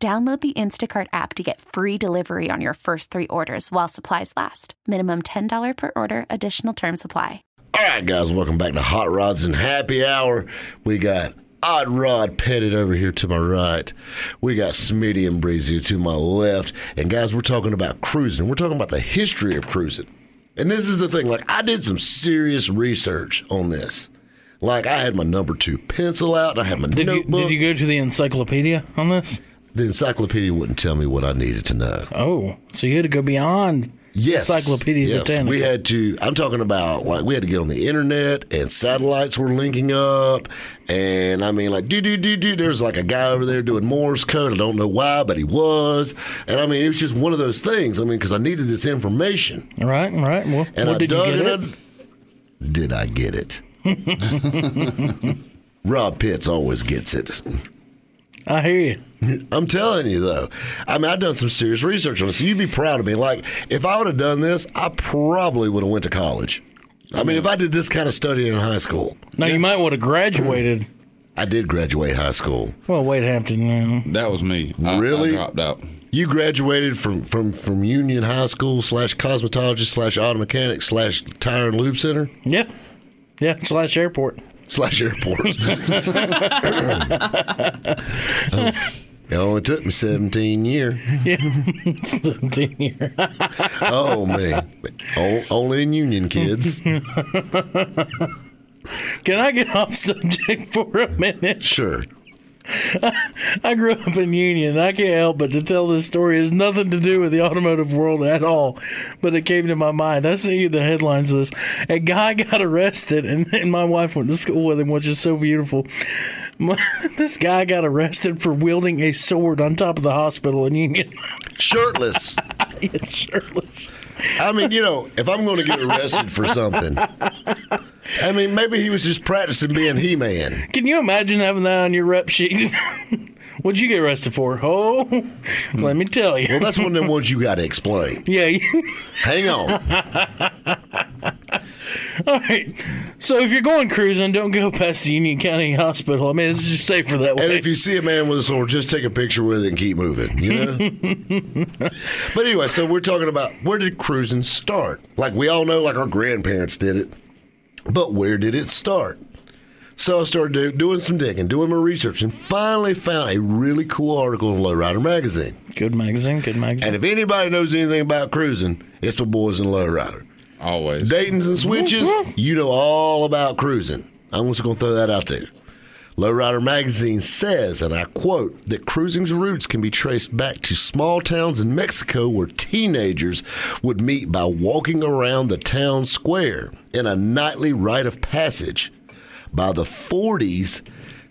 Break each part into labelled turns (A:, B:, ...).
A: Download the Instacart app to get free delivery on your first three orders while supplies last. Minimum $10 per order, additional term supply.
B: All right, guys, welcome back to Hot Rods and Happy Hour. We got Odd Rod Pettit over here to my right. We got Smitty and Breezy to my left. And guys, we're talking about cruising. We're talking about the history of cruising. And this is the thing, like I did some serious research on this. Like I had my number two pencil out, I had my
C: Did you,
B: notebook.
C: did you go to the encyclopedia on this?
B: The encyclopedia wouldn't tell me what I needed to know.
C: Oh, so you had to go beyond
B: Yes.
C: Encyclopedia
B: yes.
C: Britannica.
B: We had to, I'm talking about like we had to get on the internet and satellites were linking up. And I mean, like, do, do, do, do. There's like a guy over there doing Morse code. I don't know why, but he was. And I mean, it was just one of those things. I mean, because I needed this information.
C: Right, right. Well,
B: And
C: well
B: I
C: did you
B: dug
C: get
B: and
C: it?
B: I- did I get it? Rob Pitts always gets it.
C: I hear you.
B: I'm telling you though. I mean, I've done some serious research on this. You'd be proud of me. Like, if I would have done this, I probably would have went to college. I mean, if I did this kind of study in high school,
C: Now you might would have graduated.
B: I did graduate high school.
C: Well, Wade Hampton. You know.
D: That was me. I,
B: Really?
D: I dropped out.
B: You graduated from from from Union High School slash cosmetology slash auto mechanic slash tire and lube center
C: Yeah, yeah. Slash airport.
B: Slash airport. Oh, it only took me 17 years.
C: Yeah, seventeen year.
B: Oh man, O- only in Union kids.
C: Can I get off subject for a minute?
B: Sure.
C: I grew up in Union. I can't help but to tell this story. It has nothing to do with the automotive world at all, but it came to my mind. I see the headlines of this. A guy got arrested, and, and my wife went to school with him, which is so beautiful. My, this guy got arrested for wielding a sword on top of the hospital in Union.
B: Shirtless.
C: It's shirtless.
B: I mean, you know, if I'm going to get arrested for something, I mean, maybe he was just practicing being He Man.
C: Can you imagine having that on your rep sheet? What'd you get arrested for? Oh, let me tell you.
B: Well, that's one of them ones you got to explain.
C: yeah.
B: Hang on.
C: All right. So if you're going cruising, don't go past the Union County Hospital. I mean, it's just safer that way.
B: And if you see a man with a sword, just take a picture with it and keep moving, you know? but anyway, so we're talking about where did cruising start? Like we all know, like our grandparents did it. But where did it start? So I started do, doing some digging, doing my research, and finally found a really cool article in Lowrider Magazine.
C: good magazine, good magazine.
B: And if anybody knows anything about cruising, it's the boys in Lowrider.
D: Always.
B: Dayton's and switches, you know all about cruising. I'm just going to throw that out there. Lowrider Magazine says, and I quote, that cruising's roots can be traced back to small towns in Mexico where teenagers would meet by walking around the town square in a nightly rite of passage. By the 40s,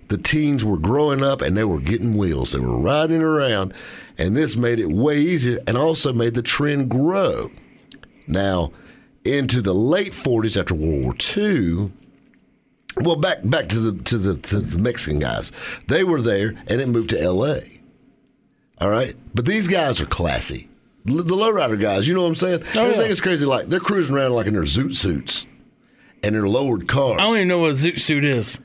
B: the teens were growing up and they were getting wheels. They were riding around, and this made it way easier and also made the trend grow. Now, into the late 40s after World War II, well, back back to the to the to the Mexican guys, they were there, and it moved to L.A. All right, but these guys are classy. L- The lowrider guys, you know what I'm saying?
C: Oh,
B: and the
C: yeah.
B: is crazy. Like they're cruising around like in their zoot suits and their lowered cars.
C: I don't even know what a zoot suit is.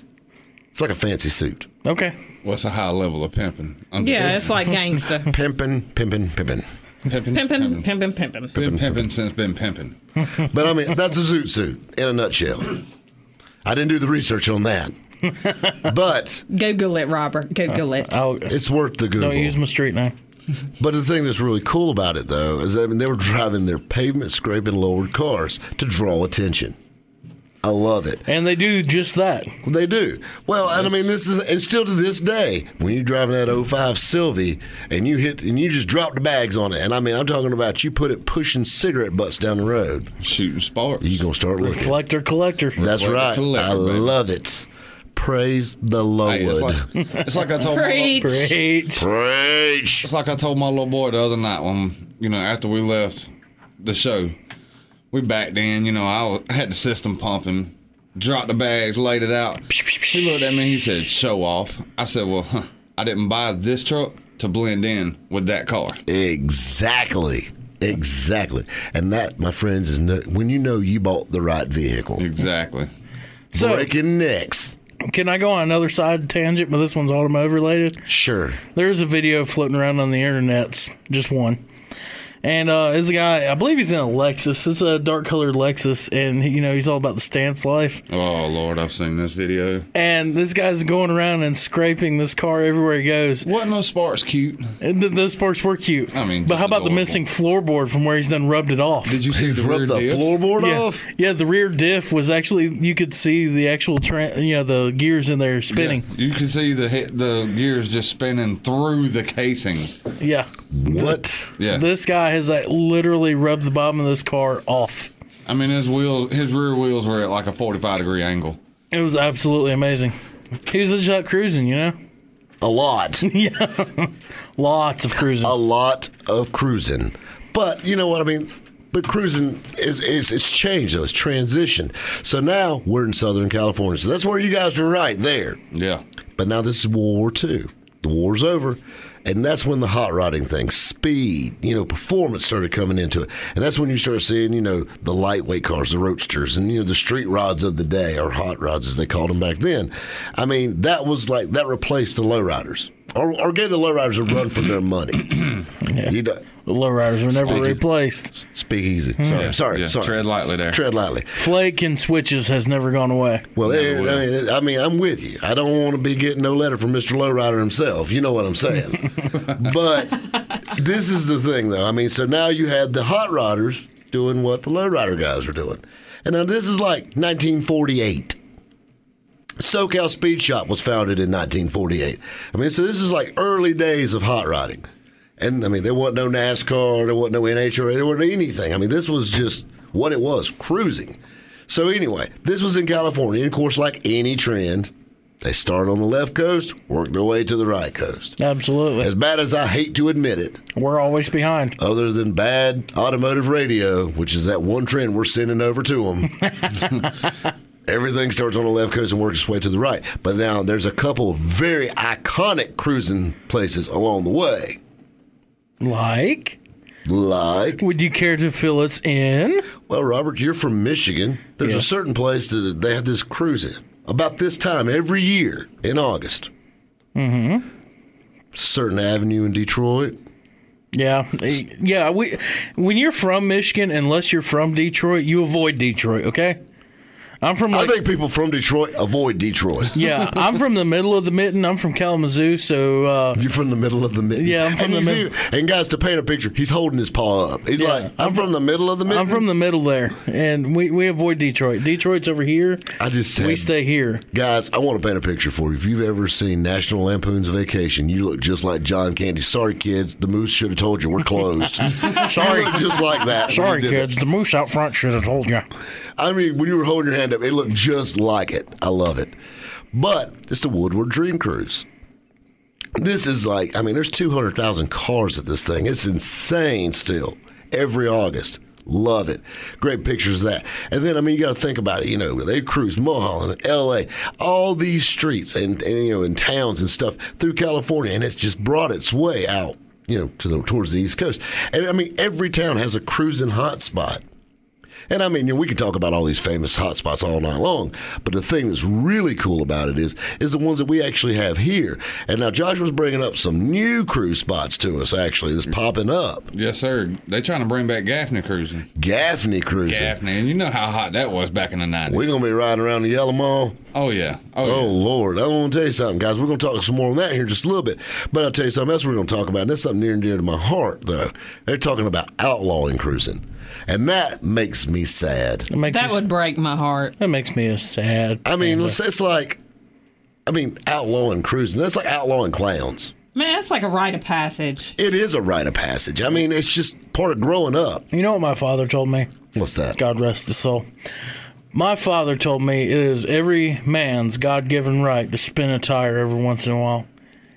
B: It's like a fancy suit.
C: Okay.
D: What's a high level of pimping? Under
E: Yeah, it's like gangster.
B: Pimping, pimping, pimping.
D: Pimping,
E: Pimping, pimping, pimping.
D: Been pimping since been pimping.
B: But I mean, that's a zoot suit in a nutshell. I didn't do the research on that, but
E: Google it, Robert. Google it.
C: I'll,
B: it's worth the Google.
C: don't use my street name.
B: But the thing that's really cool about it, though, is I mean they were driving their pavement scraping lowered cars to draw attention. I love it.
C: And they do just that.
B: They do. Well, and I mean, this is, and still to this day, when you're driving that 05 Sylvie and you hit, and you just drop the bags on it, and I mean, I'm talking about you put it pushing cigarette butts down the road,
D: Shooting sparks.
B: you're going to start looking.
C: Reflector collector.
B: That's
D: Reflector
B: right.
D: collector,
B: I
D: baby.
B: love it. Praise the Lord.
D: Hey, it's like it's like I told my,
E: Preach.
C: Preach.
B: Preach.
D: it's like I told my little boy the other night when you know after we left the show, we back in. You know, I, was, I had the system pumping, dropped the bags, laid it out. He looked at me. He said, "Show off." I said, "Well, huh, I didn't buy this truck to blend in with that car."
B: Exactly. Exactly. And that, my friends, is no, when you know you bought the right vehicle.
D: Exactly.
C: So,
B: Breaking necks.
C: can I go on another side tangent, but this one's automotive related?
B: Sure.
C: There's a video floating around on the internets, just one. And uh, it's a guy, I believe he's in a Lexus. It's a dark colored Lexus, and you know he's all about the stance life.
D: Oh Lord, I've seen this video.
C: And this guy's going around and scraping this car everywhere he goes.
D: Wasn't those sparks cute?
C: And th- those sparks were cute.
D: I mean,
C: but how
D: just
C: about the
D: adorable.
C: missing floorboard from where he's done rubbed it off?
D: Did you see the rear
B: the
D: diff?
B: floorboard
C: yeah,
B: off?
C: yeah, the rear diff was actually you could see the actual tra- you know the gears in there spinning.
D: Yeah, you could see the hit, the gears just spinning through the casing.
C: Yeah,
B: What?
D: Yeah,
C: this guy has like literally rubbed the bottom of this car off.
D: I mean his wheel, his rear wheels were at like a forty-five degree angle.
C: It was absolutely amazing. He was just out cruising, you know.
B: A lot. Yeah.
C: Lots of cruising.
B: a lot of cruising. But you know what I mean? But cruising is, is it's changed though. It's transitioned. So now we're in Southern California. So that's where you guys were right there.
D: Yeah,
B: But now this is World War II. The war's over. And that's when the hot rodding thing, speed, you know, performance started coming into it. And that's when you start seeing, you know, the lightweight cars, the roadsters, and, you know, the street rods of the day, or hot rods as they called them back then. I mean, that was like, that replaced the lowriders. Or, or gave the lowriders a run for their money. You know,
C: the lowriders were never
B: Speaking-
C: replaced.
B: speak easy. Hmm. Sorry,
D: Yeah,
B: sorry,
D: yeah,
B: sorry.
D: tread lightly there.
B: Tread lightly.
C: Flake and switches has never gone away.
B: Well,
D: Never
B: there- I mean, I mean, I'm with you. I don't want to be getting no letter from Mr. Lowrider himself. You know what I'm saying. but this is the thing, though. I mean, so now you had the hot rodders doing what the lowrider guys are doing, and now this is like 1948. SoCal Speed Shop was founded in 1948. I mean, so this is like early days of hot rodding. And I mean, there wasn't no NASCAR, there wasn't no NHRA, there wasn't anything. I mean, this was just what it was cruising. So, anyway, this was in California. And of course, like any trend, they start on the left coast, work their way to the right coast.
C: Absolutely.
B: As bad as I hate to admit it,
C: We're always behind.
B: other than bad automotive radio, which is that one trend we're sending over to them. Everything starts on the left coast and works its way to the right. But now there's a couple of very iconic cruising places along the way.
C: Like,
B: Like,
C: would you care to fill us in?
B: well, Robert, you're from Michigan. There's
C: Yeah.
B: a certain place that they have this cruising about this time every year in August. Mm-hmm. Certain avenue in Detroit.
C: Yeah, yeah. We, when you're from Michigan, unless you're from Detroit, you avoid Detroit. Okay, I'm from
B: I think people from Detroit avoid Detroit.
C: yeah, I'm from the middle of the mitten. I'm from Kalamazoo, so uh,
B: You're from the middle of the mitten.
C: Yeah, I'm from
B: and
C: the
B: you
C: mid-
B: see- And guys, to paint a picture, he's holding his paw up. He's
C: Yeah,
B: like, I'm, from the middle of the mitten.
C: I'm from the middle there, and we, we avoid Detroit. Detroit's over here.
B: I just said,
C: We stay here.
B: guys, I want to paint a picture for you. If you've ever seen National Lampoon's Vacation, you look just like John Candy. Sorry, kids, the moose should have told you we're closed.
C: Sorry.
B: just like that.
C: Sorry,
B: did it.
C: kids. The moose out front should have told you.
B: I mean, when you were holding your hand up, it looked just like it. I love it. But it's the Woodward Dream Cruise. This is like, I mean, there's 200,000 cars at this thing. It's insane still. Every August. Love it. Great pictures of that. And then, I mean, you got to think about it. You know, they cruise Mulholland, L.A., all these streets and, and, you know, in towns and stuff through California. And it's just brought its way out, you know, to the, towards the East Coast. And I mean, every town has a cruising hotspot. And I mean, you know, we can talk about all these famous hotspots all night long, but the thing that's really cool about it is is the ones that we actually have here. And now Josh was bringing up some new cruise spots to us actually that's popping up.
D: Yes, sir. They're trying to bring back Gaffney cruising.
B: Gaffney cruising.
D: Gaffney, and you know how hot that was back in the nineties.
B: We're gonna be riding around the Yellow Mall.
D: oh yeah. Oh,
B: Oh
D: yeah.
B: Lord, I want to tell you something, guys. We're gonna talk some more on that here in just a little bit. But I'll tell you something else we're gonna talk about. And that's something near and dear to my heart, though. They're talking about outlawing cruising, and that makes me sad.
C: It makes
E: That
C: you,
E: would break my heart.
C: that makes me a sad.
B: I mean, it's, it's like, I mean, outlawing cruising. That's like outlawing clowns.
E: Man, that's like a rite of passage.
B: It is a rite of passage. I mean, it's just part of growing up.
C: You know what my father told me?
B: What's that?
C: God rest his soul. My father told me it is every man's God given right to spin a tire every once in a while.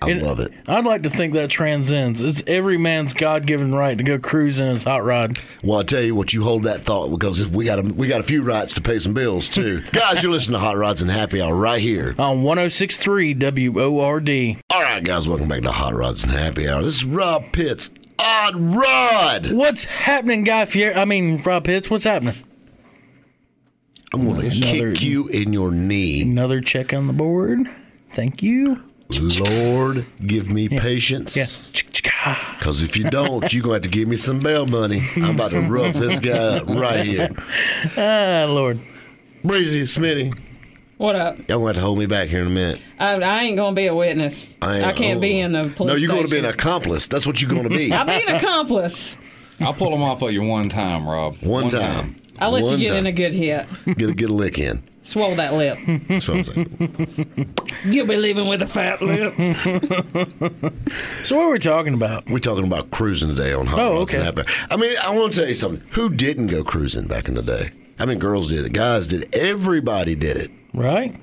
B: I
C: And
B: love it.
C: I'd like to think that transcends. It's every man's God given right to go cruise in his hot rod.
B: Well, I tell you what, you hold that thought because we got a, we got a few rights to pay some bills too. Guys, you're listening to Hot Rods and Happy Hour right here.
C: On 1063 WORD.
B: All right, guys, welcome back to Hot Rods and Happy Hour. This is Rob Pitts. Odd Rod.
C: What's happening, Guy Fieri? I mean, Rob Pitts, what's happening?
B: I'm going to kick you in your knee.
C: Another check on the board. Thank you.
B: Lord, give me patience.
C: Yeah. Chick-chick-ah.
B: Because if you don't, you're going to have to give me some bail money. I'm about to rough this guy up right here.
C: Ah, Lord.
B: Breezy, Smitty,
E: What up?
B: y'all going to hold me back here in a minute.
E: I, I ain't gonna be a witness. I,
B: ain't-
E: can't be
B: oh.
E: in the police
B: No, you're going to be an accomplice. That's what you're going to be.
E: I'll be an accomplice.
D: I'll pull them off of you one time, Rob.
B: One, time.
E: I'll let
B: One
E: you get
B: time.
E: in a good hit.
B: Get a, get a lick in.
E: Swallow that lip.
B: That's what I'm saying.
E: You'll be leaving with a fat lip.
C: So, what are we talking about?
B: We're talking about cruising today on Hot
C: Oh,
B: Rods and
C: okay.
B: I mean, I want to tell you something. Who didn't go cruising back in the day? I mean, girls did it, guys did it, everybody did it.
C: Right?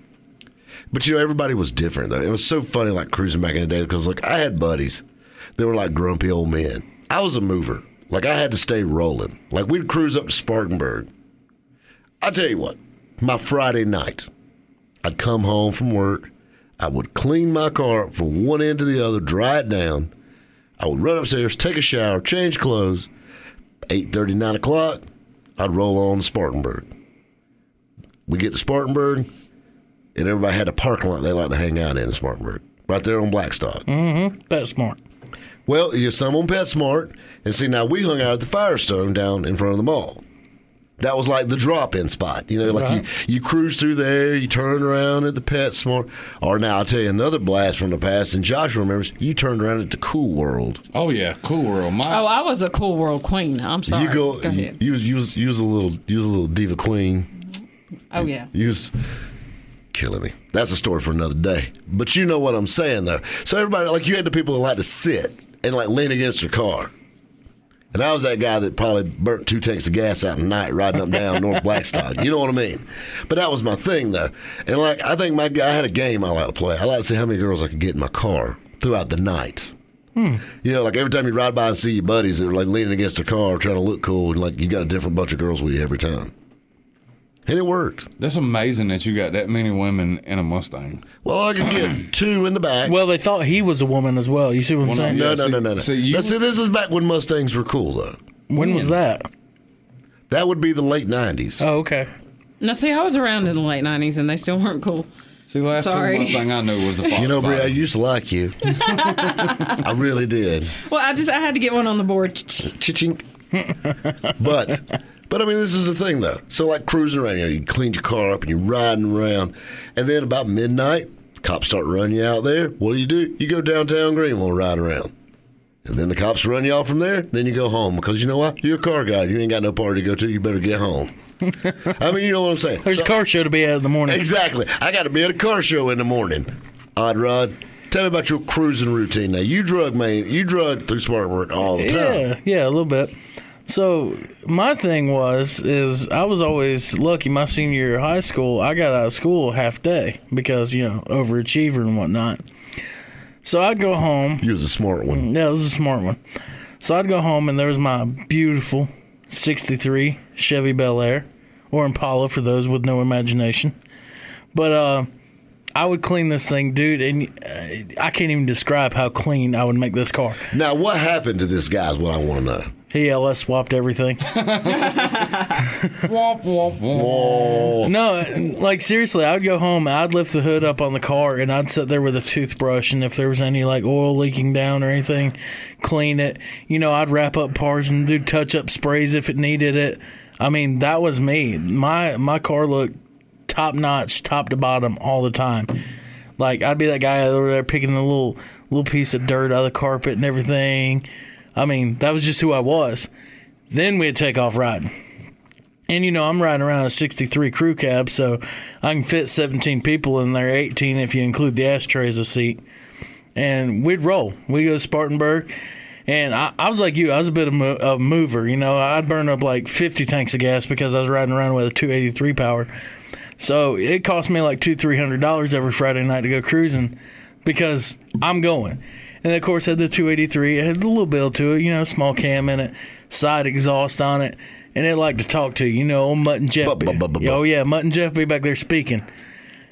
B: But you know, everybody was different though. It was so funny, like cruising back in the day, because like I had buddies, they were like grumpy old men. I was a mover. Like I had to stay rolling. Like we'd cruise up to Spartanburg. I tell you what, my Friday night, I'd come home from work. I would clean my car up from one end to the other, dry it down. I would run upstairs, take a shower, change clothes. Eight thirty, nine o'clock, I'd roll on to Spartanburg. We get to Spartanburg, and everybody had a parking lot they like to hang out in in Spartanburg, right there on Blackstock. Mm-hmm.
C: That's smart.
B: Well, you're some on PetSmart, and see now we hung out at the Firestone down in front of the mall. That was like the drop-in spot, you know, like
C: Right.
B: you, uh-huh. you cruise through there, you turn around at the Pet PetSmart, or now I'll tell you another blast from the past, and Josh remembers you turned around at the Cool World.
D: Oh yeah, cool world. My
E: Oh, I was a cool world queen. I'm sorry.
B: you go,
E: Go
B: you,
E: ahead.
B: you, was- you, was- you was a little, you was a little diva queen.
E: Oh yeah.
B: You was killing me. That's a story for another day. But you know what I'm saying, though. So everybody, like, you had the people that like to sit and like lean against their car. And I was that guy that probably burnt two tanks of gas out in the night riding up down North Blackstock. You know what I mean? But that was my thing, though. And like, I think my I had a game I like to play. I like to see how many girls I could get in my car throughout the night. Hmm. You know, like every time you ride by and see your buddies they're like leaning against their car trying to look cool, and like you got a different bunch of girls with you every time. And it worked.
D: that's amazing that you got that many women in a Mustang.
B: Well, I could get two in the back.
C: Well, they thought he was a woman as well. You see what I'm
D: Well, no,
C: saying?
B: no,
D: yeah,
B: no,
D: see-
B: no, no, no.
D: see, you-
B: Now, see, this is back when Mustangs were cool, though.
C: When was that?
B: That would be the late '90s.
C: Oh, okay.
E: Now see, I was around in the late '90s, and they still weren't cool.
D: See, last
E: Sorry.
D: cool Mustang I knew was the Fox
B: you know, Brie, I
D: body.
B: used to like you. I really did.
E: Well, I just I had to get one on the board.
B: Chink. but, but I mean, this is the thing, though. So, like cruising around, you know, you clean your car up and you're riding around, and then about midnight, cops start running you out there. What do you do? You go downtown Greenville and ride around. And then the cops run you off from there. Then you go home because you know what? You're a car guy. You ain't got no party to go to. You better get home. I mean, you know what I'm saying.
C: There's
B: So-
C: a car show to be at in the morning.
B: Exactly. I got to be at a car show in the morning. Odd Rod, tell me about your cruising routine. Now you drug man, you drug through Spartanburg all the time.
C: Yeah, yeah, a little bit. So my thing was is I was always lucky. My senior year of high school, I got out of school half day because you know overachiever and whatnot. So I'd go home.
B: You was a smart one.
C: Yeah, this is a smart one. So I'd go home and there was my beautiful '63 Chevy Bel Air or Impala for those with no imagination. But uh, I would clean this thing, dude, and uh, I can't even describe how clean I would make this car.
B: Now, what happened to this guy is what I want to know.
C: He LS swapped everything.
D: Womp, womp, womp.
C: No, like seriously, I'd go home, I'd lift the hood up on the car, and I'd sit there with a toothbrush, and if there was any like oil leaking down or anything, clean it. You know, I'd wrap up parts and do touch up sprays if it needed it. I mean, that was me. My my car looked top notch, top to bottom, all the time. Like I'd be that guy over there picking the little little piece of dirt out of the carpet and everything. I mean, that was just who I was. Then we'd take off riding. And you know, I'm riding around a 63 crew cab, so I can fit 17 people in there, 18 if you include the ashtray as a seat. And we'd roll. We go to Spartanburg, And I, I was like you, I was a bit of mo- a mover. You know, I'd burn up like 50 tanks of gas because I was riding around with a 283 power. So it cost me like two, three hundred dollars every Friday night to go cruising because I'm going. And of course, had the 283. It had a little build to it, you know, small cam in it, side exhaust on it, and it liked to talk to you, you know, old Mutt and Jeff.
B: Bu- bu- bu-
C: oh yeah, Mutt and Jeff be back there speaking.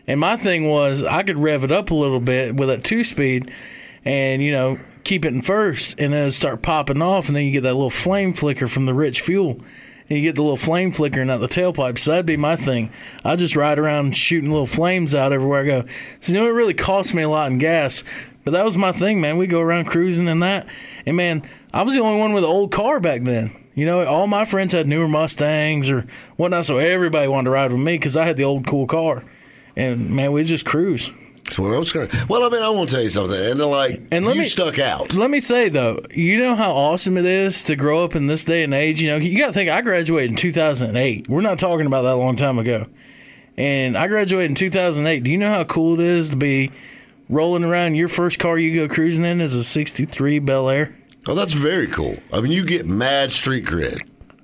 C: And my thing was, I could rev it up a little bit with that two speed, and you know, keep it in first, and then start popping off, and then you get that little flame flicker from the rich fuel. You get the little flame flickering out the tailpipe. So that'd be my thing. I just ride around shooting little flames out everywhere I go. So you know, it really cost me a lot in gas, but that was my thing, man. We go around cruising and that, and man, I was the only one with an old car back then. You know, all my friends had newer Mustangs or whatnot, so everybody wanted to ride with me because I had the old cool car. And man, we just cruise.
B: What I'm scared. Well, I mean, I want to tell you something, and like,
C: And let
B: you
C: me-
B: stuck out.
C: Let me say though, you know how awesome it is to grow up in this day and age. You know, you got to think I graduated in 2008. We're not talking about that long time ago. And I graduated in 2008. Do you know how cool it is to be rolling around? Your first car you go cruising in is a '63 Bel Air.
B: Oh, that's very cool. I mean, you get mad street cred.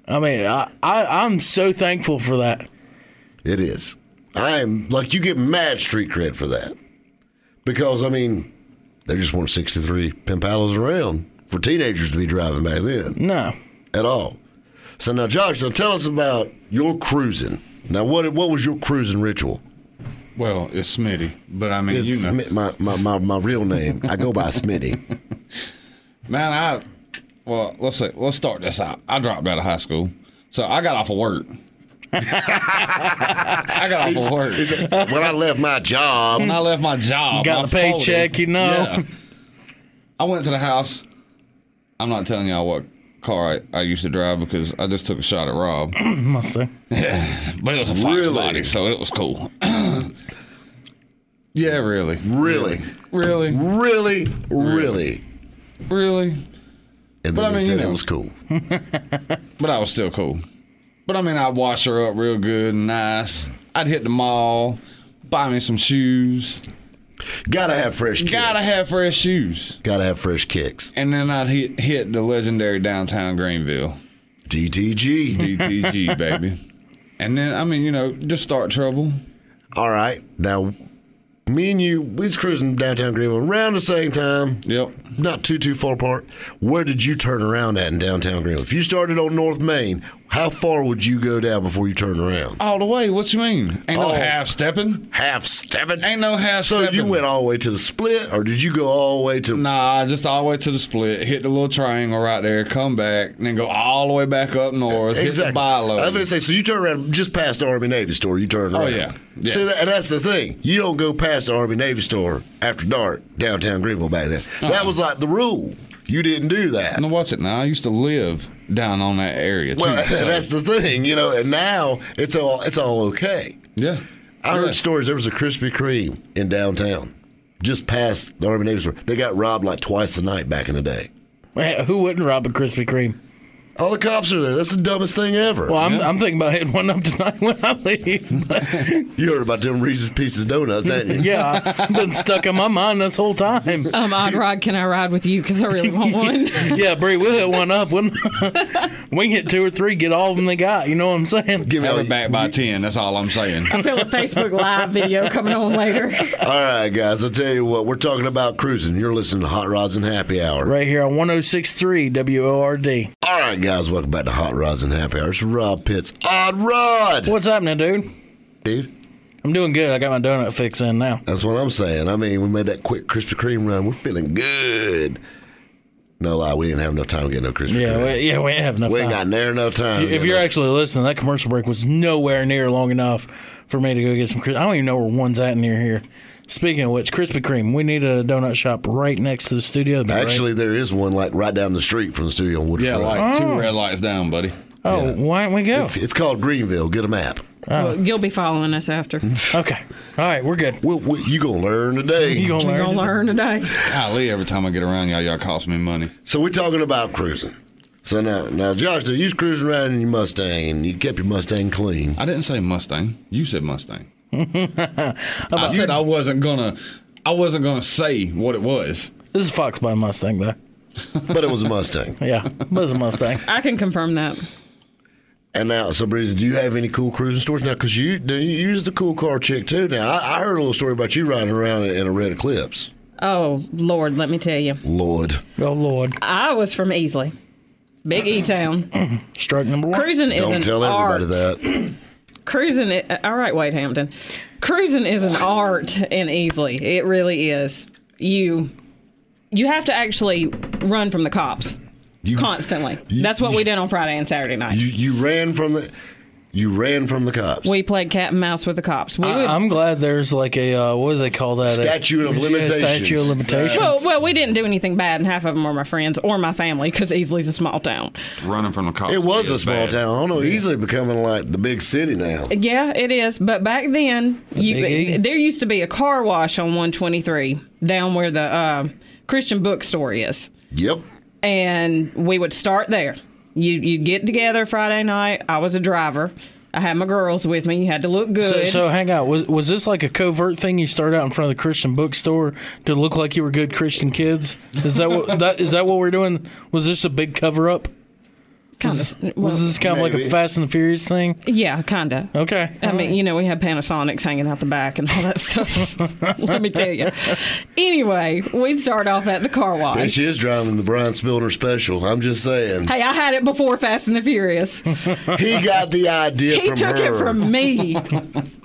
C: I mean, I, I I'm so thankful for that.
B: It is. I am like you get mad street cred for that because I mean, there just weren't 63 Pimpalas around for teenagers to be driving back then
C: No,
B: at all. So now, Josh, now tell us about your cruising. Now, what what was your cruising ritual?
D: Well, it's Smitty, but I mean,
B: It's
D: you know,
B: Smi- my, my, my, my real name. I go by Smitty.
D: man, I well, let's say let's start this out. I dropped out of high school, so I got off of work. I got off of work.
B: He when I left my job,
D: when I left my job,
C: Got a paycheck,
D: folder-
C: you know.
D: Yeah. I went to the house. I'm not telling y'all what car I, I used to drive because I just took a shot at Rob,
C: Mustang.
D: but it was a Fox
B: Really?
D: body, so it was cool. yeah, really,
B: really,
D: really,
B: really, really.
D: really.
B: And then
D: But I mean,
B: said
D: you
B: it was cool.
D: But I was still cool. But I mean, I'd wash her up real good and nice. I'd hit the mall, buy me some shoes.
B: Gotta have fresh kicks.
D: Gotta have fresh shoes.
B: Gotta have fresh kicks.
D: And then I'd hit, hit the legendary downtown Greenville.
B: DTG.
D: DTG, baby. And then, I mean, you know, just start trouble.
B: All right. Now, me and you, we was cruising downtown Greenville around the same time,
D: Yep.
B: not too, too far apart. Where did you turn around at in downtown Greenville? If you started on North Main, how far would you go down before you turn around?
D: All the way. What you mean? Ain't no
B: Oh.
D: half stepping.
B: Half stepping?
D: Ain't no half stepping.
B: So
D: stepping.
B: you went all the way to the split, or did you go all the way to.
D: Nah, just all the way to the split, hit the little triangle right there, come back, and then go all the way back up north, hit the buy low.
B: I was gonna say, so you turn around just past the Army Navy store. You turn oh, around.
D: Oh, yeah. Yeah.
B: See, that, and that's the thing. You don't go past the Army Navy store after dark downtown Greenville back then. That
D: Uh-uh.
B: was like the rule. You didn't do that.
D: And what's it now? I used to live down on that area too.
B: Well,
D: so-
B: that's the thing, you know. And now it's all it's all okay.
D: yeah.
B: I
D: Yeah.
B: heard stories. There was a Krispy Kreme in downtown, just past the Army Navy store. They got robbed like twice a night back in the day.
C: Man, Who wouldn't rob a Krispy Kreme?
B: All the cops are there. That's the dumbest thing ever.
C: Well, I'm,
D: Yeah.
C: I'm thinking about hitting one up tonight when I leave.
B: you heard about them Reese's Pieces donuts, hadn't you?
C: yeah, I've been stuck in my mind this whole time.
E: Um, Odd Rod, can I ride with you? Because I really want one.
C: Yeah, Bree, we'll hit one up. We'll, we can hit two or three, get all of them they got. You know what I'm saying?
B: Give me all,
D: it back by ten. That's all I'm saying.
E: I feel a Facebook Live video coming on later.
B: all right, guys. I'll tell you what. We're talking about cruising. You're listening to Hot Rods and Happy Hour.
C: Right here on 1063 WORD.
B: All right, guys. Welcome back to Hot Rods and Happy Hour. It's Rob Pitts. Odd Rod,
C: What's happening, dude?
B: dude.
C: I'm doing good. I got my donut fix in now.
B: That's what I'm saying. I mean, we made that quick Krispy Kreme run. We're feeling good. No lie, we didn't have no time to get no Krispy
C: Yeah,
B: Kreme.
C: we, yeah, we ain't have enough
B: we ain't
C: time.
B: got near enough time. to
C: if you're
B: no-
C: actually listening, that commercial break was nowhere near long enough for me to go get some. Kris- I don't even know where one's at near here. Speaking of which, Krispy Kreme, we need a donut shop right next to the studio. That'd be great.
B: Actually, there is one like right down the street from the studio on Woodruff.
D: Yeah, like two
C: Oh.
D: red lights down, buddy.
C: oh, why don't we go?
B: It's, it's called Greenville. Get a map. Oh.
E: Well, you'll be following us after.
C: Okay, all right, we're good.
B: Well, we, you gonna learn today.
C: You gonna
E: You're
C: learn?
E: gonna learn today.
D: Golly, every time I get around y'all, y'all cost me money.
B: so we're talking about cruising. So now, now, Josh, you was cruising around in your Mustang, and you kept your Mustang clean.
D: I didn't say Mustang. You said Mustang. I said I wasn't gonna. I wasn't gonna say what it was.
C: This is Fox body Mustang though.
B: but it was a Mustang.
C: Yeah, it was a Mustang.
E: I can confirm that.
B: And now, so Breezy, do you have any cool cruising stories now? Because you do you use the cool car chick too. Now, I, I heard a little story about you riding around in, in a red Eclipse.
E: Oh Lord, let me tell you,
B: Lord,
C: Oh Lord,
E: I was from Easley, big E town.
C: strike number one.
E: Cruising is
B: don't
E: an
B: tell everybody
E: art.
B: that.
E: Cruising, i- all right, Wade Hampton. Cruising is an art and easily It really is. You, you have to actually run from the cops
B: You,
E: constantly.
B: you-
E: That's what
B: you-
E: we did on Friday and Saturday night.
B: You you ran from the you ran from the cops.
E: we played cat and mouse with the cops. We would,
C: I, am glad there's like a uh, what do they call that?
B: Statute of
C: Yeah,
B: limitations.
C: Statute of limitations.
E: well, well, we didn't do anything bad, and half of them were my friends or my family because Easley's a small town.
D: Running from the cops.
B: it was a
D: is
B: small
D: bad.
B: town. I don't know. Easily becoming like the big city now.
E: Yeah, it is. But back then, you,
C: Big E?
E: there used to be a car wash on 123 down where the uh, Christian bookstore is.
B: Yep.
E: and we would start there. You you'd get together Friday night. I was a driver. I had my girls with me. You had to look good.
C: So, so hang out. Was was this like a covert thing? You started out in front of the Christian bookstore to look like you were good Christian kids. Is that what that is that what we're doing? Was this a big cover up?
E: Kind
C: Was,
E: of.
C: was this kind of like a. Fast and the Furious thing?
E: yeah, kind of.
C: Okay.
E: I mean, you know, we had Panasonics hanging out the back and all that stuff. Let me tell you. Anyway, we'd start off at the car
B: And
E: wash.
B: she is driving the Brian Spilner special. I'm just saying.
E: Hey, I had it before Fast and the Furious.
B: He got the idea
E: He
B: from
E: took
B: her.
E: it from me.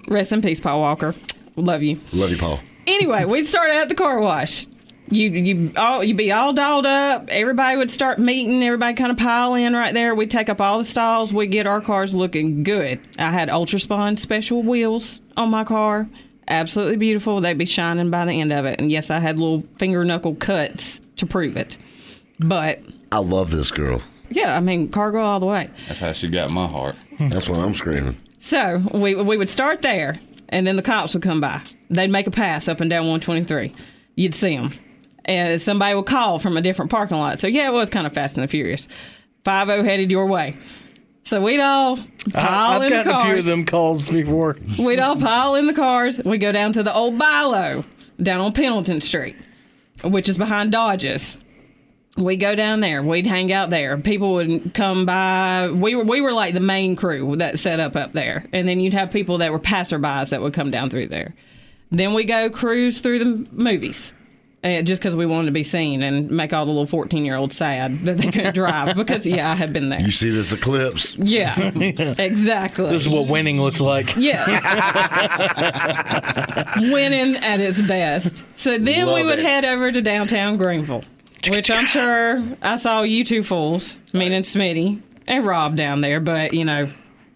E: Rest in peace, Paul Walker. Love you.
B: Love you, Paul.
E: anyway, we'd start at the car wash. You you all you'd be all dolled up. Everybody would start meeting. Everybody kind of pile in right there. We'd take up all the stalls. We'd get our cars looking good. I had Ultraspon special wheels on my car. Absolutely beautiful. They'd be shining by the end of it. And yes, I had little finger knuckle cuts to prove it. But
B: I love this girl.
E: yeah, I mean, cargo all the way.
D: That's how she got my heart.
B: That's why I'm screaming.
E: So we we would start there, and then the cops would come by. They'd make a pass up and down 123. You'd see them, and somebody would call from a different parking lot. So yeah, it was kind of Fast and the Furious. Five O headed your way. So we'd all pile
C: I,
E: in
C: I've
E: the
C: gotten a few of
E: cars.
C: them calls before.
E: We'd all pile in the cars. We go down to the old BI-LO down on Pendleton Street, which is behind Dodges. We go down there. We'd hang out there. People would come by. We were we were like the main crew that set up up there, and then you'd have people that were passerbys that would come down through there. Then we go cruise through the movies. Uh, just because we wanted to be seen and make all the little 14 year olds sad that they couldn't drive because yeah i had been there
B: You see this eclipse?
E: yeah exactly
C: This is what winning looks like.
E: Yes. Winning at its best. So then we would
B: it.
E: head over to downtown Greenville, which I'm sure I saw you two fools, meaning Smitty and Rob down there, but you know.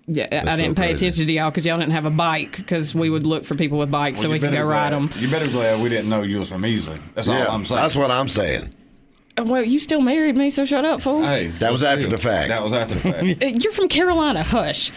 E: Yeah, I
B: That's so
E: didn't pay
B: crazy.
E: attention to y'all because y'all didn't have a bike because we would look for people with bikes so we could
D: better
E: go ride them.
D: You better glad we didn't know you was from Easley. That's all I'm saying.
B: that's what I'm saying.
E: Well, you still married me, so shut up, fool.
D: Hey,
B: That was after the fact.
D: That was after the fact.
E: Uh, You're from Carolina. Hush.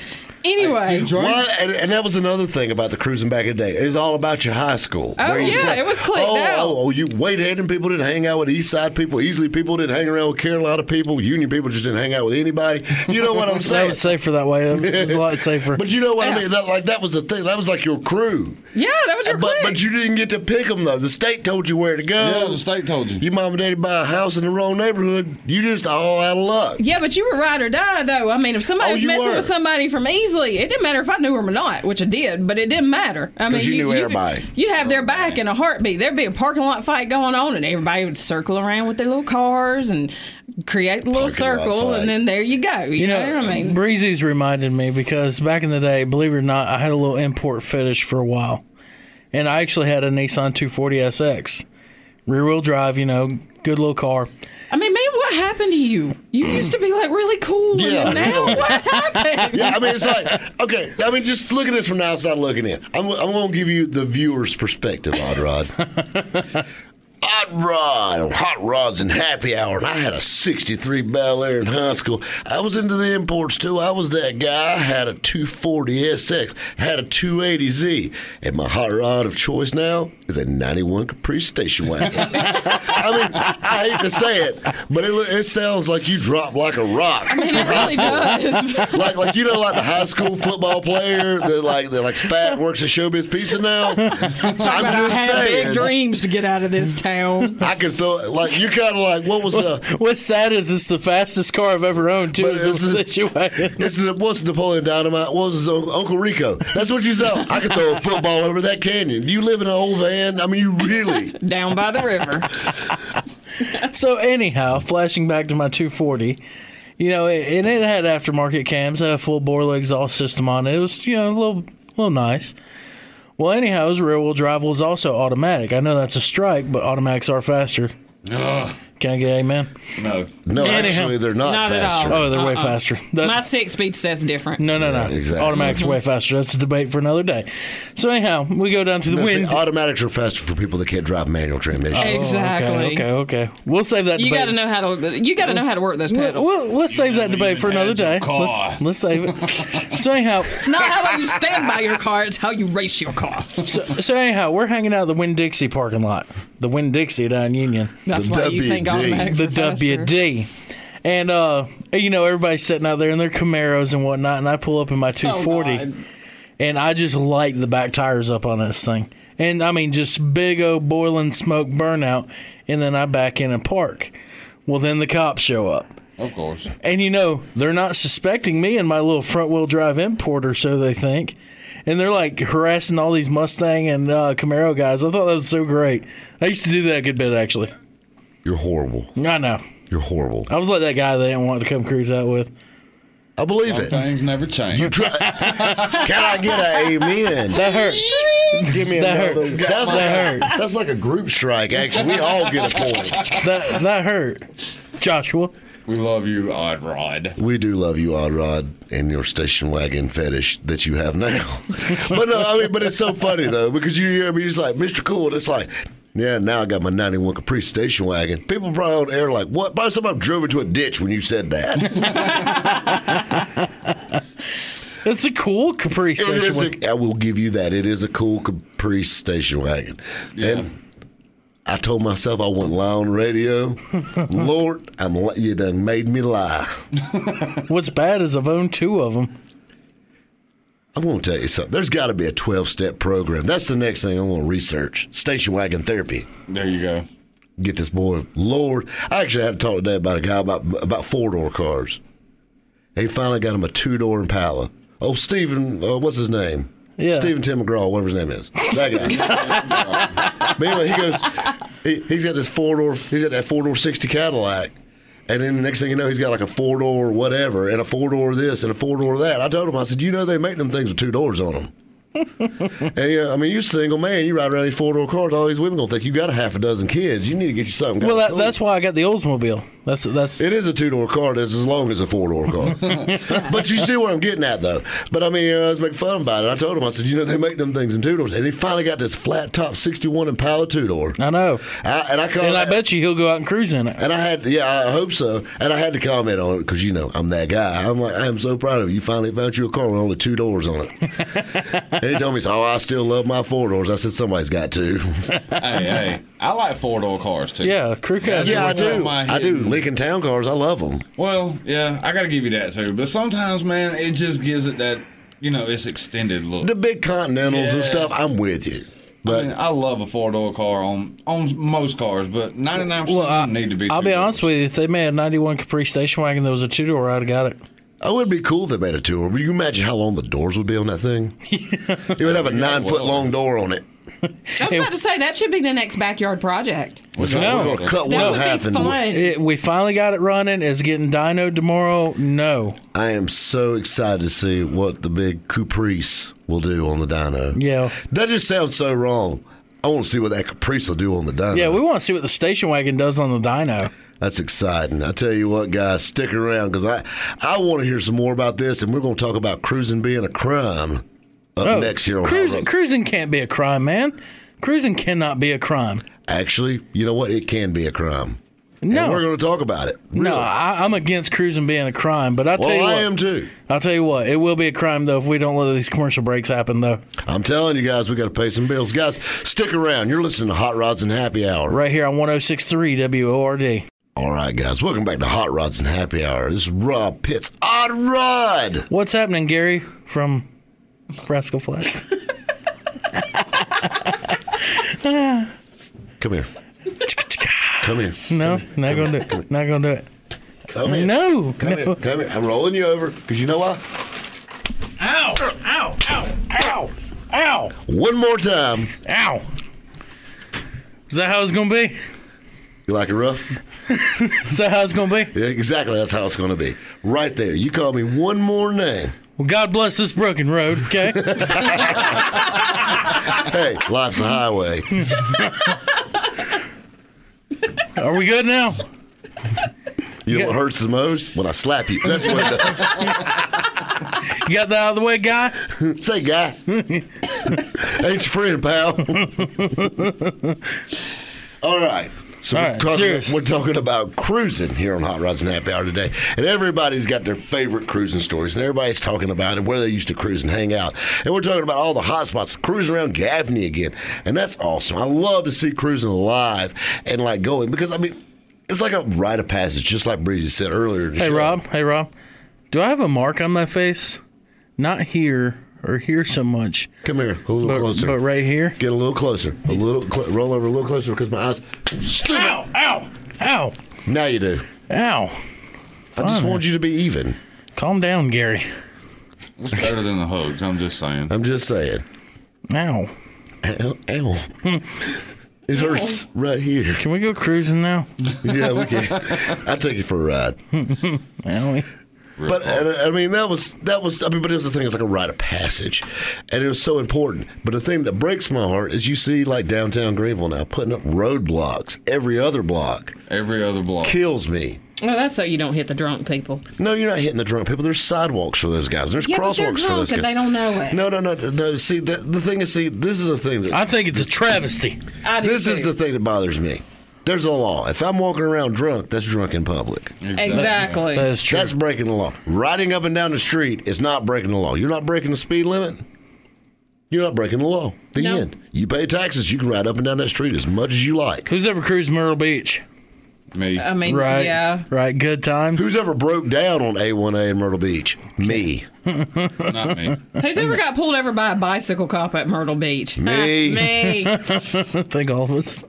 E: Anyway.
B: What? And, and that was another thing about the cruising back in the day. It was all about your high school.
E: Oh,
B: Where
E: yeah,
B: said,
E: it was clicked
B: oh,
E: out.
B: Oh, oh, you Wade Hampton people didn't hang out with East Side people. Easily people didn't hang around with Carolina people. Union people just didn't hang out with anybody. You know what I'm saying?
C: That was safer that way. It was a lot safer.
B: But you know what
E: Yeah.
B: I mean? That, like that was the thing. That was like your crew.
E: Yeah, that was your
B: But
E: clique.
B: but you didn't get to pick them though. The state told you where to go.
D: yeah, the state told you.
B: Your mom and daddy buy a house in the wrong neighborhood. You just all out of luck.
E: Yeah, but you were ride or die though. I mean, if somebody
B: Oh,
E: was messing
B: were.
E: with somebody from Easley, it didn't matter if I knew them or not, which I did, but it didn't matter. I mean,
B: you knew everybody.
E: You'd have their back in a heartbeat. There'd be a parking lot fight going on, and everybody would circle around with their little cars and create a little
B: Parking
E: circle, and then there you go. You,
C: You
E: know,
C: know,
E: I mean,
C: Breezy's reminded me because back in the day, believe it or not, I had a little import fetish for a while. And I actually had a Nissan 240 SX. Rear wheel drive, you know, good little car.
E: I mean, man, what happened to you? You mm. used to be like really cool,
B: Yeah.
E: and now what happened?
B: Yeah, I mean, it's like, okay, I mean, just look at this from the outside looking in. I'm, I'm going to give you the viewer's perspective, Odd Rod. Hot Rod, oh, Hot Rods and Happy Hour, and I had a 63 Bel Air in high school. I was into the imports too. I was that guy. I had a 240 SX, had a 280Z, and my hot rod of choice now is a 91 Caprice station wagon. I mean, I hate to say it, but it, it sounds like you dropped like a rock.
E: I mean, it really does.
B: like like you know like the high school football player that like that like fat works at Showbiz Pizza now. I'm
E: But I
B: just
E: had
B: saying.
E: big dreams to get out of this town. Town.
B: I could throw like you kind of like what was the
C: What's sad is it's the fastest car I've ever owned too. Is this
B: it's-
C: station wagon.
B: It's the, what's Napoleon Dynamite? What was his Uncle, Uncle Rico? That's what you saw. I could throw a football over that canyon. You live in an old van. I mean, you really.
E: down by the river.
C: So anyhow, flashing back to my 240, you know, it, and it had aftermarket cams, had a full bore exhaust system on it. It was, you know, a little, little nice. Well, anyhow, his rear wheel drive was also automatic. I know that's a strike, but automatics are faster.
D: Ugh,
C: Can I get amen?
D: no.
B: No,
C: Anyhow.
B: actually, they're not,
E: Not at all.
B: faster.
C: Oh, they're way
E: Uh-uh.
C: faster. That-
E: My six speed says different.
C: no, no, no.
B: exactly.
C: Automatics are way faster. That's a debate for another day. So anyhow, we go down to the
B: Now, see,
C: wind.
B: automatics are faster for people that can't drive manual transmission.
E: Oh, exactly.
C: Oh, Okay, okay, okay. We'll save that.
E: You
C: debate.
E: got to know how to. You got to know how to work those
C: Well,
E: pedals.
C: well, let's save that
D: never
C: debate for another
D: had
C: day.
D: your
C: Let's, let's save it. so anyhow,
E: It's not how you stand by your car; it's how you race your car.
C: so, so anyhow, we're hanging out at the Winn Dixie parking lot, the Winn Dixie down in Union,
E: That's
B: The
E: why you think
B: WD.
C: the. WD, and uh, you know everybody's sitting out there in their Camaros and whatnot, and I pull up in my 240,
E: God.
C: and I just light the back tires up on this thing, and I mean just big old boiling smoke burnout, and then I back in and park. Well, then the cops show up.
D: Of course.
C: And you know, they're not suspecting me and my little front wheel drive importer, so they think. And they're like harassing all these Mustang and uh, Camaro guys. I thought that was so great. I used to do that a good bit, actually.
B: You're horrible.
C: I know.
B: You're horrible.
C: I was like that guy they didn't want to come cruise out with.
B: I believe
D: Some
B: it.
D: things never change.
B: You try. Can I get an amen?
C: That hurt.
B: Give me
C: that
B: another.
C: hurt.
B: That's
C: That
B: like
C: hurt.
B: A, that's like a group strike. Actually, we all get a point.
C: That that hurt. Joshua.
D: We love you, Odd Rod.
B: We do love you, Odd Rod, and your station wagon fetish that you have now. but no, I mean, but it's so funny though because you hear me, he's like Mr. Cool, and it's like. Yeah, now I got my '91 Caprice station wagon. People probably on air like, "What?" Probably somebody drove into a ditch when you said that.
C: It's a cool Capri
B: It
C: station.
B: is
C: wagon.
B: a, I will give you that. It is a cool Caprice station wagon. And I told myself I wouldn't lie on radio. Lord, I'm li- you done made me lie.
C: What's bad is I've owned two of them.
B: I'm going to tell you something. There's got to be a 12 step program. That's the next thing I'm going to research. Station wagon therapy.
D: There you go.
B: Get this boy, Lord. I actually had to talk today about a guy about about four door cars. He finally got him a two door Impala. Oh, Stephen, uh, what's his name?
C: Yeah.
B: Stephen Tim McGraw, whatever his name is. That guy. but anyway, he goes, he, he's got this four door, he's got that four door 60 Cadillac. And then the next thing you know, he's got like a four door whatever and a four door this and a four door that. I told him, I said, you know, they make them things with two doors on them. And yeah, uh, I mean, you're single man, you ride around these four door cars, all these women gonna think you got a half a dozen kids. You need to get you something.
C: Well,
B: kinda
C: that, that's why I got the Oldsmobile. That's that's.
B: It is a two door car that's as long as a four door car. but you see where I'm getting at, though. But I mean, you know, I was making fun about it. I told him, I said, you know, they make them things in two doors. And he finally got this flat top 61 Impala two door.
C: I know.
B: I, and I called
C: And I bet you he'll go out and cruise in it.
B: And I had, yeah, I hope so. And I had to comment on it because, you know, I'm that guy. I'm like, I am so proud of you. You finally found you a car with only two doors on it. and he told me, oh, I still love my four doors. I said, somebody's got to.
D: hey, hey. I like four door cars too.
C: Yeah, crew cab.
B: yeah, I
D: one
B: do.
D: my
B: I do.
D: hidden-
B: Lincoln Town cars, I love them.
D: Well, yeah, I got to give you that too. But sometimes, man, it just gives it that, you know, it's extended look.
B: The big Continentals and stuff, I'm with you. But
D: I, mean, I love a four door car on on most cars, but ninety nine
C: Well,
D: percent
C: I,
D: need to be.
C: I'll be
D: doors.
C: honest with you. If they made a '91 Capri station wagon that was a two door, I'd have got it.
B: Oh, it would be cool if they made a tour. Would you imagine how long the doors would be on that thing? it would have a nine foot long door on it.
E: I was about to say that should be the next backyard project.
B: Which
D: No.
B: we're going to cut
E: That
B: one in
E: would
B: half.
E: be
B: And
E: fun.
C: It, we finally got it running. It's getting dynoed tomorrow. No.
B: I am so excited to see what the big Caprice will do on the dyno.
C: Yeah.
B: That just sounds so wrong. I want to see what that Caprice will do on the dyno.
C: Yeah, we want to see what the station wagon does on the dyno.
B: That's exciting. I tell you what, guys, stick around because I, I want to hear some more about this, and we're going to talk about cruising being a crime up
C: Oh,
B: next here on
C: cruising, cruising can't be a crime, man. Cruising cannot be a crime.
B: Actually, you know what? It can be a crime.
C: No.
B: And we're going to talk about it.
C: No,
B: Really.
C: I, I'm against cruising being a crime, but I'll tell
B: Well,
C: you
B: I
C: what.
B: am too.
C: I'll tell you what. It will be a crime though if we don't let these commercial breaks happen though.
B: I'm telling you guys, we got to pay some bills. Guys, stick around. You're listening to Hot Rods and Happy Hour.
C: Right here on 106.3 WORD.
B: All right, guys. Welcome back to Hot Rods and Happy Hour. This is Rob Pitts. Odd Rod.
C: What's happening, Gary from Rascal Flatts?
B: Come here. Come here.
C: No, not gonna do it. Not gonna do it.
B: Come here.
C: No,
B: Come
C: no.
B: here. Come here. I'm rolling you over because you know why?
C: Ow! Ow! Ow! Ow! Ow!
B: One more time.
C: Ow! Is that how it's gonna be?
B: You like it rough?
C: Is that how it's gonna be?
B: Yeah, exactly. That's how it's going to be. Right there. You call me one more name.
C: Well, God bless this broken road. Okay.
B: Hey, life's a highway.
C: Are we good now?
B: You know what hurts the most? When I slap you. That's what it does.
C: You got that out of the way, guy?
B: Say, guy. Ain't your friend, pal. All right. So
C: All
B: we're,
C: right,
B: talking, we're talking about cruising here on Hot Rods and Happy Hour today. And everybody's got their favorite cruising stories. And everybody's talking about it, where they used to cruise and hang out. And we're talking about all the hot spots, cruising around Gaffney again. And that's awesome. I love to see cruising alive and like going because, I mean, it's like a rite of passage, just like Breezy said earlier.
C: Hey,
B: show.
C: Rob. Hey, Rob. Do I have a mark on my face? Not here or here so much,
B: Come here. A little
C: but,
B: closer.
C: but right here.
B: Get a little closer. A little cl- roll over a little closer because my eyes.
C: Ow! Ow! Ow!
B: Now you do.
C: Ow!
B: I just
C: Fine.
B: want you to be even.
C: Calm down, Gary.
D: It's better than the hugs. I'm just saying.
B: I'm just saying.
C: Ow.
B: Ow. ow. It hurts right here.
C: Can we go cruising now?
B: Yeah, we can. I'll take you for a ride.
C: Owie.
B: But uh, I mean, that was that was. I mean, but here's the thing: it's like a rite of passage, and it was so important. But the thing that breaks my heart is you see, like downtown Greenville now, putting up roadblocks every other block.
D: Every other block.
B: Kills me.
E: Well, that's so you don't hit the drunk people.
B: No, you're not hitting the drunk people. There's sidewalks for those guys. There's
E: Yeah, but they're
B: crosswalks for
E: drunk
B: those
E: and
B: guys.
E: they don't know it.
B: No, no, no, no. See, the, the thing is, see, this is the thing that
C: I think it's a travesty.
E: I do
B: this is
E: too.
B: the thing that bothers me. There's a law. If I'm walking around drunk, that's drunk in public.
E: Exactly.
C: That is true.
B: That's breaking the law. Riding up and down the street is not breaking the law. You're not breaking the speed limit. You're not breaking the law. The
E: No.
B: end. You pay taxes. You can ride up and down that street as much as you like.
C: Who's ever cruised Myrtle Beach?
D: Me.
E: I mean,
C: Right.
E: yeah.
C: Right. Good times.
B: Who's ever broke down on A1A in Myrtle Beach? Me.
D: Not me.
E: Who's ever got pulled over by a bicycle cop at Myrtle Beach?
B: Me.
E: Ah, me.
C: I think all of us.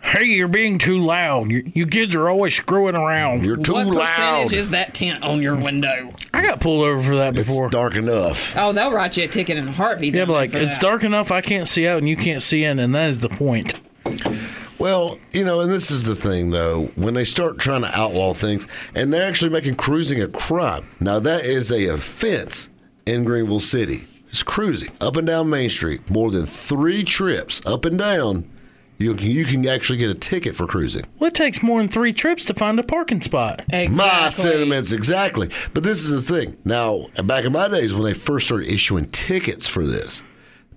C: Hey, you're being too loud. You, you kids are always screwing around.
B: You're too
E: what
B: loud.
E: percentage is that tent on your window?
C: I got pulled over for that before.
B: it's
C: before.
B: dark enough.
E: Oh, they'll write you a ticket in a heartbeat.
C: Yeah,
E: down
C: but
E: there
C: like
E: for
C: it's
E: that.
C: dark enough I can't see out and you can't see in, and that is the point.
B: Well, you know, and this is the thing, though, when they start trying to outlaw things, and they're actually making cruising a crime. Now, that is a offense in Greenville City. It's cruising up and down Main Street, more than three trips up and down. You can, you can actually get a ticket for cruising.
C: Well, it takes more than three trips to find a parking spot.
E: Exactly.
B: My sentiments, exactly. But this is the thing. Now, back in my days when they first started issuing tickets for this,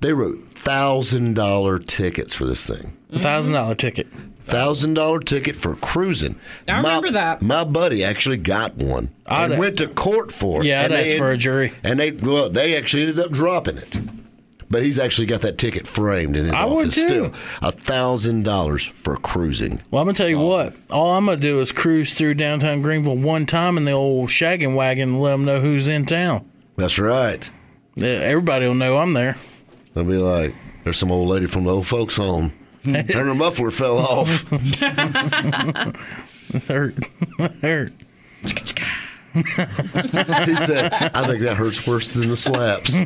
B: they wrote thousand dollar tickets for this thing.
C: Thousand dollar ticket.
B: thousand dollar ticket for cruising.
E: I remember that.
B: My buddy actually got one
C: I'd-
B: and went to court for it.
C: Yeah, I'd
B: and
C: ask for a jury.
B: And they well, they actually ended up dropping it. But he's actually got that ticket framed in his
C: I
B: office
C: too.
B: still. A thousand dollars for cruising.
C: Well, I'm gonna tell you what. All I'm gonna do is cruise through downtown Greenville one time in the old shaggin' wagon and let them know who's in town.
B: That's right.
C: Yeah, Everybody will know I'm there.
B: They'll be like, "There's some old lady from the old folks home." and her muffler fell off.
C: Hurt, hurt.
B: he said, "I think that hurts worse than the slaps."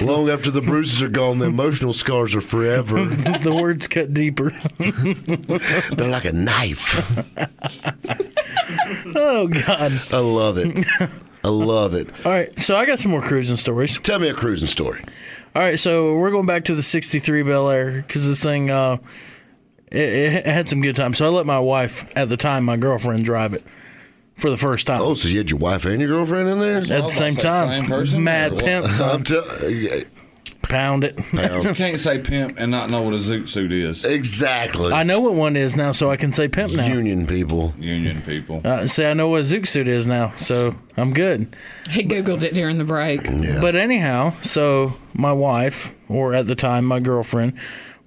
B: Long after the bruises are gone, the emotional scars are forever.
C: The words cut deeper.
B: They're like a knife.
C: oh God.
B: I love it. I love it.
C: All right, so I got some more cruising stories.
B: Tell me a cruising story.
C: All right, so we're going back to the '63 Bel Air because this thing, uh, it, it had some good times. So I let my wife, at the time, my girlfriend, drive it for the first time.
B: Oh, so you had your wife and your girlfriend in there?
C: at the same
D: about to say,
C: time,
D: same person,
C: mad pimp, son.
B: I'm tell-
C: pound it.
D: You can't say pimp and not know what a zoot suit is.
B: exactly.
C: I know what one is now, so I can say pimp now.
B: Union people.
D: Union people.
C: Uh, see, I know what a zoot suit is now, so I'm good.
E: He googled it during the break. Yeah.
C: But anyhow, so my wife, or at the time my girlfriend,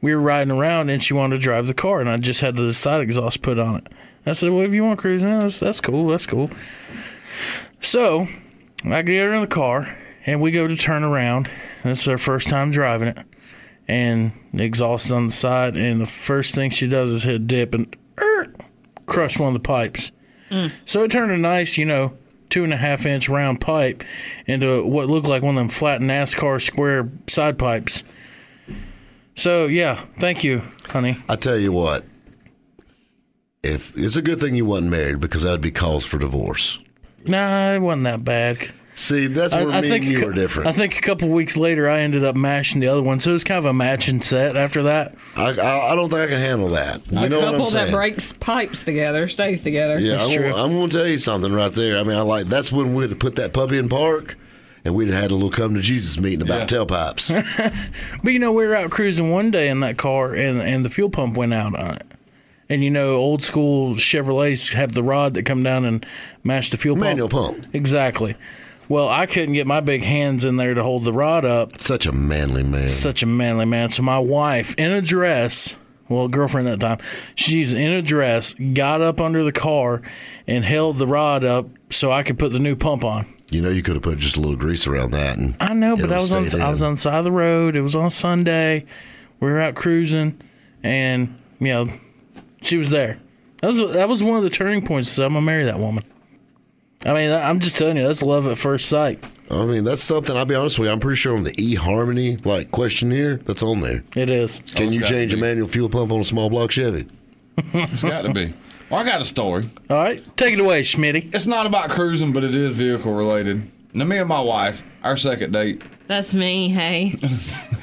C: we were riding around and she wanted to drive the car, and I just had the side exhaust put on it. I said, "Well, if you want cruising, that's, that's cool. That's cool." So I get her in the car, and we go to turn around. This is our first time driving it, and the exhaust on the side. And the first thing she does is hit dip and er, crush one of the pipes. So it turned a nice, you know, two and a half inch round pipe into what looked like one of them flat NASCAR square side pipes. So yeah, thank you, honey.
B: I tell you what, if it's a good thing you wasn't married because that would be cause for divorce.
C: Nah, it wasn't that bad.
B: See, that's where me and you
C: cou-
B: were different.
C: I think a couple weeks later, I ended up mashing the other one, so it was kind of a matching set after that.
B: I, I, I don't think I can handle that. You
E: The
B: know what I'm
E: couple that
B: saying?
E: breaks pipes together stays together.
B: Yeah,
C: That's
B: I'm,
C: true.
B: gonna- I'm going to tell you something right there. I mean, I like that's when we'd have put that puppy in park, and we'd had a little come to Jesus meeting about
D: Yeah.
B: tailpipes.
C: But you know, we were out cruising one day in that car, and and the fuel pump went out on it. And you know, old school Chevrolets have the rod that come down and mash the fuel
B: Manual
C: pump.
B: pump.
C: Exactly. Well, I couldn't get my big hands in there to hold the rod up.
B: Such a manly man.
C: Such a manly man. So my wife, in a dress, well, girlfriend at the time, she's in a dress, got up under the car and held the rod up so I could put the new pump on.
B: You know, you could have put just a little grease around that. And
C: I know, but I was on
B: stay
C: I was on the side of the road. It was on Sunday. We were out cruising, and you know, she was there. That was that was one of the turning points. So I'm gonna marry that woman. I mean, I'm just telling you, that's love at first sight.
B: I mean, that's something. I'll be honest with you. I'm pretty sure on the eHarmony like questionnaire that's on there.
C: It is.
B: Can
D: it's
B: you change a manual fuel pump on a small block Chevy?
D: It's got to be. Well, I got a story.
C: All right, take it away, Schmitty.
D: It's not about cruising, but it is vehicle related. Now, me and my wife, our second date,
E: That's me. Hey,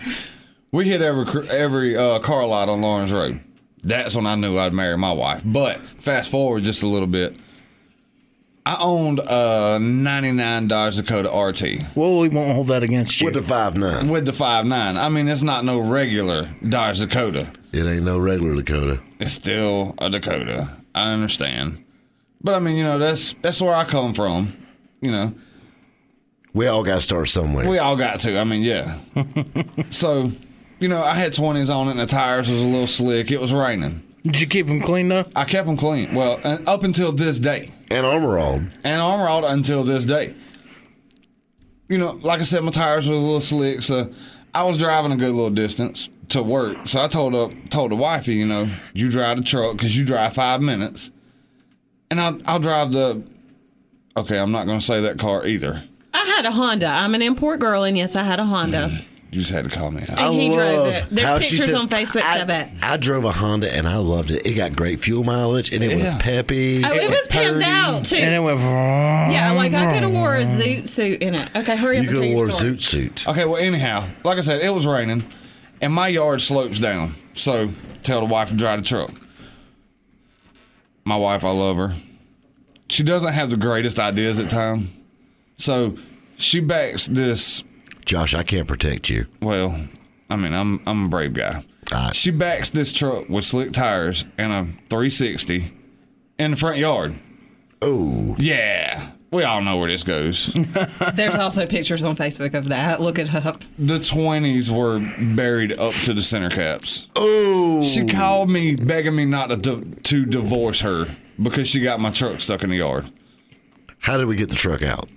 D: we hit every every uh, car lot on Lawrence Road. That's when I knew I'd marry my wife. But fast forward just a little bit. I owned uh, a '99 Dodge Dakota RT
C: Well, we won't hold that against you.
B: With the five nine,
D: with the five nine. I mean, it's not no regular Dodge Dakota.
B: it ain't no regular Dakota.
D: It's still a Dakota. I understand, but I mean, you know, that's that's where I come from. You know,
B: We all got to start somewhere.
D: We all got to. I mean, yeah. so, you know, I had 20s on it and the tires was a little slick. It was raining.
C: Did you keep them clean though?
D: I kept them clean. Well, and up until this day.
B: and armor all.
D: And armor all until this day. You know, like I said, my tires were a little slick, so I was driving a good little distance to work. So I told her, told the wifey, you know, you drive the truck because you drive five minutes, and I'll I'll drive the. Okay, I'm not going to say that car either.
E: I had a Honda. I'm an import girl, and yes, I had a Honda. Mm.
D: You just had to call me out.
E: And he drove it. There's
B: how she
E: pictures
B: said-
E: on Facebook
B: I,
E: of it.
B: I drove a Honda and I loved it. It got great fuel mileage and it was
D: Yeah.
B: peppy.
E: Oh, it,
D: was
E: was pimped out too.
C: And it went.
E: yeah, like I could have wore a zoot suit in it. Okay, hurry up
B: you
E: and
B: could
E: tell
B: have
E: your
B: wore a
E: story.
B: zoot suit.
D: Okay, well, anyhow, like I said, it was raining, and my yard slopes down. So tell the wife to drive the truck. My wife, I love her. She doesn't have the greatest ideas at time, so she backs this.
B: Josh, I can't protect you.
D: Well, I mean, I'm I'm a brave guy. She backs this truck with slick tires and a 360 in the front yard.
B: Oh,
D: Yeah, we all know where this goes.
E: There's also pictures on Facebook of that. Look it up.
D: the 20s were buried up to the center caps.
B: oh.
D: She called me begging me not to, to divorce her because she got my truck stuck in the yard.
B: How did we get the truck out?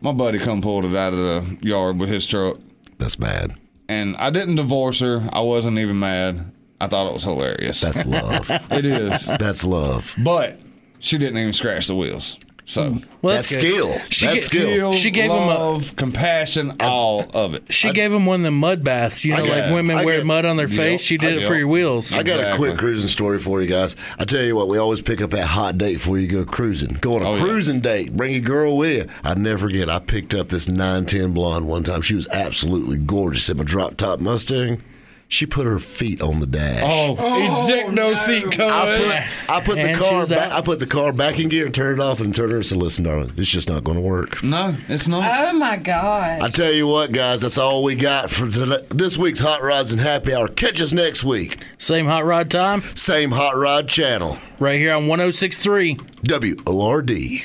D: My buddy come pulled it out of the yard with his truck,
B: That's bad.
D: and I didn't divorce her. I wasn't even mad. I thought it was hilarious.
B: That's love.
D: it is,
B: That's love.
D: but she didn't even scratch the wheels. So hmm.
C: Well,
B: That's
C: that's,
B: skill.
C: She
B: That's skill.
C: She gave him a-
D: love, compassion, all of it.
C: She gave him one of the mud baths. You know,
B: got-
C: like women
B: I
C: wear
B: got-
C: mud on their
D: Yep,
C: face. She did
D: I
C: it for your wheels.
B: I got a quick cruising story for you guys. I tell you what, we always pick up that hot date before you go cruising. Go on a
D: Oh, yeah.
B: cruising date. Bring your girl with you. I never forget. I picked up this 910 blonde one time. She was absolutely gorgeous in my drop top Mustang. She put her feet on the dash.
D: Oh, oh eject no seat
B: I
D: covers.
B: put, I put the car back,
C: out.
B: I put the car back in gear and turned it off and turned her and said, "Listen, darling, it's just not going to work."
D: No, it's not.
E: Oh my god.
B: I tell you what, guys, that's all we got for today, this week's Hot Rods and Happy Hour. Catch us next week,
C: Same hot rod time
B: same Hot Rod channel,
C: right here on 1063.
B: W O R D.